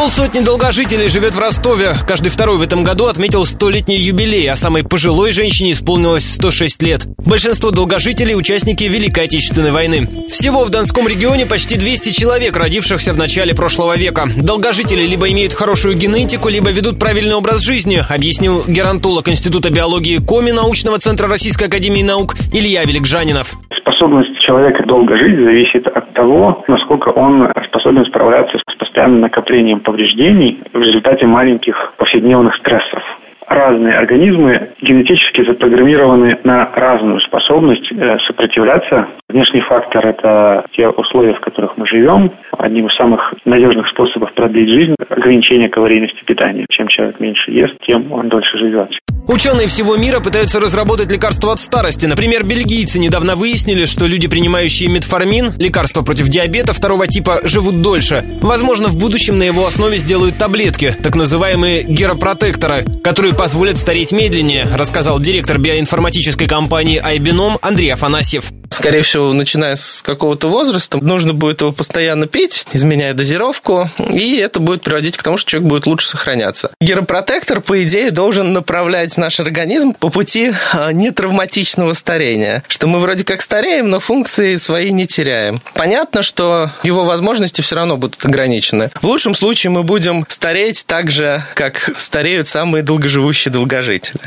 Полсотни долгожителей живет в Ростове. Каждый второй в этом году отметил столетний юбилей, а самой пожилой женщине исполнилось 106 лет. Большинство долгожителей – участники Великой Отечественной войны. Всего в Донском регионе почти 200 человек, родившихся в начале прошлого века. Долгожители либо имеют хорошую генетику, либо ведут правильный образ жизни, объяснил геронтолог Института биологии КОМИ научного центра Российской Академии Наук Илья Великжанинов способность человека долго жить зависит от того, насколько он способен справляться с постоянным накоплением повреждений в результате маленьких повседневных стрессов разные организмы генетически запрограммированы на разную способность э, сопротивляться. Внешний фактор – это те условия, в которых мы живем. Одним из самых надежных способов продлить жизнь – ограничение калорийности питания. Чем человек меньше ест, тем он дольше живет. Ученые всего мира пытаются разработать лекарства от старости. Например, бельгийцы недавно выяснили, что люди, принимающие метформин, лекарство против диабета второго типа, живут дольше. Возможно, в будущем на его основе сделают таблетки, так называемые геропротекторы, которые позволят стареть медленнее, рассказал директор биоинформатической компании iBinom Андрей Афанасьев скорее всего, начиная с какого-то возраста, нужно будет его постоянно пить, изменяя дозировку, и это будет приводить к тому, что человек будет лучше сохраняться. Геропротектор, по идее, должен направлять наш организм по пути а, нетравматичного старения, что мы вроде как стареем, но функции свои не теряем. Понятно, что его возможности все равно будут ограничены. В лучшем случае мы будем стареть так же, как стареют самые долгоживущие долгожители.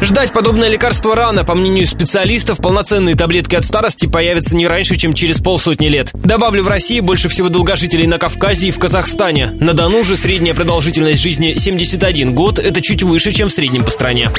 Ждать подобное лекарство рано. По мнению специалистов, полноценные таблетки от старости появятся не раньше, чем через полсотни лет. Добавлю, в России больше всего долгожителей на Кавказе и в Казахстане. На Дону же средняя продолжительность жизни 71 год. Это чуть выше, чем в среднем по стране.